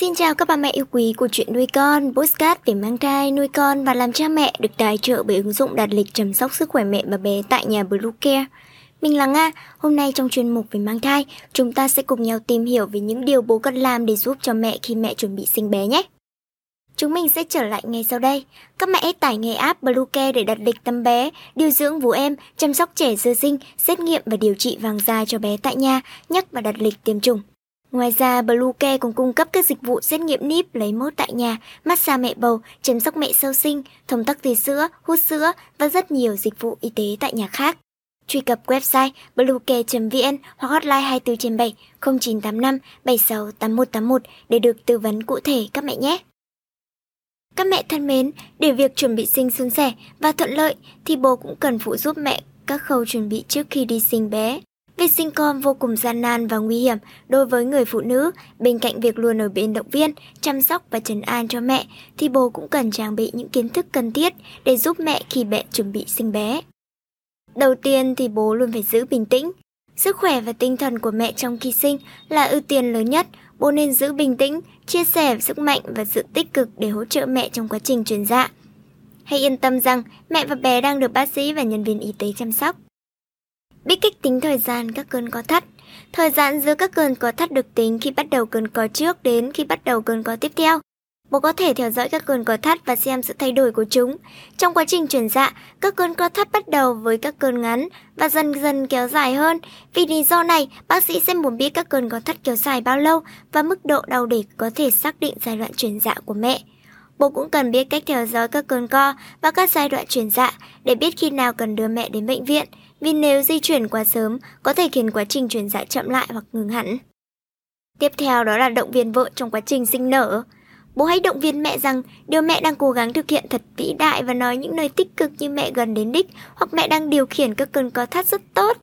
Xin chào các bà mẹ yêu quý của chuyện nuôi con, postcard về mang thai, nuôi con và làm cha mẹ được tài trợ bởi ứng dụng đặt lịch chăm sóc sức khỏe mẹ và bé tại nhà Bluecare. Mình là Nga, hôm nay trong chuyên mục về mang thai, chúng ta sẽ cùng nhau tìm hiểu về những điều bố cần làm để giúp cho mẹ khi mẹ chuẩn bị sinh bé nhé. Chúng mình sẽ trở lại ngay sau đây. Các mẹ hãy tải ngay app Bluecare để đặt lịch tắm bé, điều dưỡng vú em, chăm sóc trẻ sơ sinh, xét nghiệm và điều trị vàng da cho bé tại nhà, nhắc và đặt lịch tiêm chủng. Ngoài ra, Bluecare còn cung cấp các dịch vụ xét nghiệm níp lấy mẫu tại nhà, massage mẹ bầu, chăm sóc mẹ sau sinh, thông tắc tì sữa, hút sữa và rất nhiều dịch vụ y tế tại nhà khác. Truy cập website bluecare.vn hoặc hotline 24 trên 7 0985 76 8181 để được tư vấn cụ thể các mẹ nhé. Các mẹ thân mến, để việc chuẩn bị sinh suôn sẻ và thuận lợi thì bố cũng cần phụ giúp mẹ các khâu chuẩn bị trước khi đi sinh bé. Việc sinh con vô cùng gian nan và nguy hiểm đối với người phụ nữ, bên cạnh việc luôn ở bên động viên, chăm sóc và trấn an cho mẹ, thì bố cũng cần trang bị những kiến thức cần thiết để giúp mẹ khi mẹ chuẩn bị sinh bé. Đầu tiên thì bố luôn phải giữ bình tĩnh. Sức khỏe và tinh thần của mẹ trong khi sinh là ưu tiên lớn nhất, bố nên giữ bình tĩnh, chia sẻ sức mạnh và sự tích cực để hỗ trợ mẹ trong quá trình truyền dạ. Hãy yên tâm rằng mẹ và bé đang được bác sĩ và nhân viên y tế chăm sóc. Biết cách tính thời gian các cơn co thắt. Thời gian giữa các cơn co thắt được tính khi bắt đầu cơn co trước đến khi bắt đầu cơn co tiếp theo. Bố có thể theo dõi các cơn co thắt và xem sự thay đổi của chúng. Trong quá trình chuyển dạ, các cơn co thắt bắt đầu với các cơn ngắn và dần dần kéo dài hơn. Vì lý do này, bác sĩ sẽ muốn biết các cơn co thắt kéo dài bao lâu và mức độ đau để có thể xác định giai đoạn chuyển dạ của mẹ. Bố cũng cần biết cách theo dõi các cơn co và các giai đoạn chuyển dạ để biết khi nào cần đưa mẹ đến bệnh viện, vì nếu di chuyển quá sớm, có thể khiến quá trình chuyển dạ chậm lại hoặc ngừng hẳn. Tiếp theo đó là động viên vợ trong quá trình sinh nở. Bố hãy động viên mẹ rằng điều mẹ đang cố gắng thực hiện thật vĩ đại và nói những lời tích cực như mẹ gần đến đích hoặc mẹ đang điều khiển các cơn co thắt rất tốt.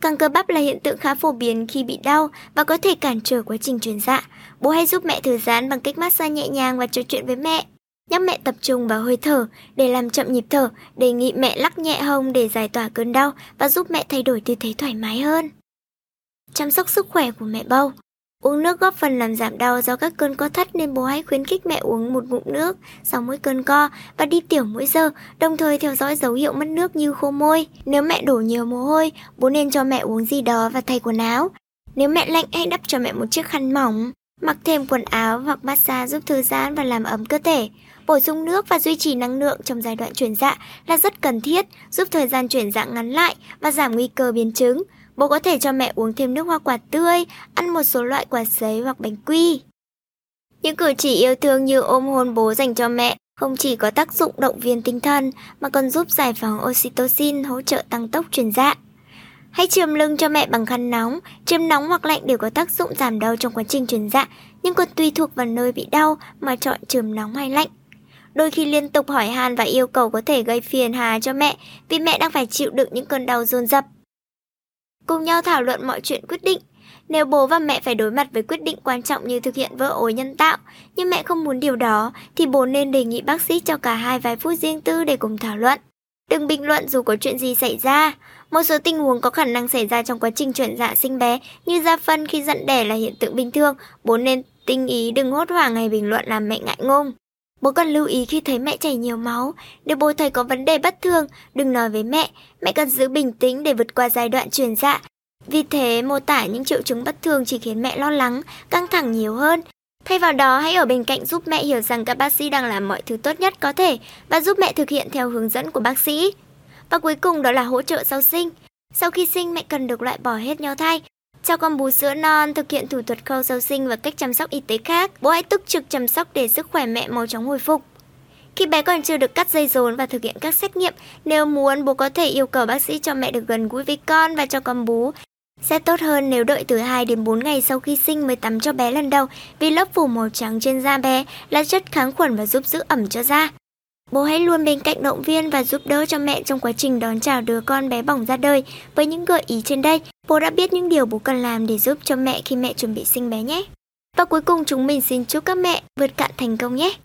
Căng cơ bắp là hiện tượng khá phổ biến khi bị đau và có thể cản trở quá trình truyền dạ. Bố hãy giúp mẹ thư giãn bằng cách massage nhẹ nhàng và trò chuyện với mẹ. Nhắc mẹ tập trung vào hơi thở để làm chậm nhịp thở, đề nghị mẹ lắc nhẹ hông để giải tỏa cơn đau và giúp mẹ thay đổi tư thế thoải mái hơn. Chăm sóc sức khỏe của mẹ bầu Uống nước góp phần làm giảm đau do các cơn co thắt nên bố hãy khuyến khích mẹ uống một ngụm nước sau mỗi cơn co và đi tiểu mỗi giờ, đồng thời theo dõi dấu hiệu mất nước như khô môi. Nếu mẹ đổ nhiều mồ hôi, bố nên cho mẹ uống gì đó và thay quần áo. Nếu mẹ lạnh hãy đắp cho mẹ một chiếc khăn mỏng, mặc thêm quần áo hoặc massage giúp thư giãn và làm ấm cơ thể. Bổ sung nước và duy trì năng lượng trong giai đoạn chuyển dạ là rất cần thiết, giúp thời gian chuyển dạ ngắn lại và giảm nguy cơ biến chứng. Bố có thể cho mẹ uống thêm nước hoa quả tươi, ăn một số loại quả sấy hoặc bánh quy. Những cử chỉ yêu thương như ôm hôn bố dành cho mẹ không chỉ có tác dụng động viên tinh thần mà còn giúp giải phóng oxytocin hỗ trợ tăng tốc chuyển dạ. Hãy chườm lưng cho mẹ bằng khăn nóng, chườm nóng hoặc lạnh đều có tác dụng giảm đau trong quá trình chuyển dạ, nhưng còn tùy thuộc vào nơi bị đau mà chọn chườm nóng hay lạnh. Đôi khi liên tục hỏi han và yêu cầu có thể gây phiền hà cho mẹ vì mẹ đang phải chịu đựng những cơn đau dồn dập cùng nhau thảo luận mọi chuyện quyết định. Nếu bố và mẹ phải đối mặt với quyết định quan trọng như thực hiện vỡ ối nhân tạo, nhưng mẹ không muốn điều đó, thì bố nên đề nghị bác sĩ cho cả hai vài phút riêng tư để cùng thảo luận. Đừng bình luận dù có chuyện gì xảy ra. Một số tình huống có khả năng xảy ra trong quá trình chuyển dạ sinh bé, như da phân khi dẫn đẻ là hiện tượng bình thường, bố nên tinh ý đừng hốt hoảng hay bình luận làm mẹ ngại ngùng. Bố cần lưu ý khi thấy mẹ chảy nhiều máu, nếu bố thấy có vấn đề bất thường, đừng nói với mẹ, mẹ cần giữ bình tĩnh để vượt qua giai đoạn truyền dạ. Vì thế, mô tả những triệu chứng bất thường chỉ khiến mẹ lo lắng, căng thẳng nhiều hơn. Thay vào đó, hãy ở bên cạnh giúp mẹ hiểu rằng các bác sĩ đang làm mọi thứ tốt nhất có thể và giúp mẹ thực hiện theo hướng dẫn của bác sĩ. Và cuối cùng đó là hỗ trợ sau sinh. Sau khi sinh, mẹ cần được loại bỏ hết nhau thai, cho con bú sữa non, thực hiện thủ thuật khâu sau sinh và cách chăm sóc y tế khác, bố hãy túc trực chăm sóc để sức khỏe mẹ mau chóng hồi phục. Khi bé còn chưa được cắt dây rốn và thực hiện các xét nghiệm, nếu muốn bố có thể yêu cầu bác sĩ cho mẹ được gần gũi với con và cho con bú. Sẽ tốt hơn nếu đợi từ 2 đến 4 ngày sau khi sinh mới tắm cho bé lần đầu vì lớp phủ màu trắng trên da bé là chất kháng khuẩn và giúp giữ ẩm cho da. Bố hãy luôn bên cạnh động viên và giúp đỡ cho mẹ trong quá trình đón chào đứa con bé bỏng ra đời. Với những gợi ý trên đây, bố đã biết những điều bố cần làm để giúp cho mẹ khi mẹ chuẩn bị sinh bé nhé. Và cuối cùng chúng mình xin chúc các mẹ vượt cạn thành công nhé.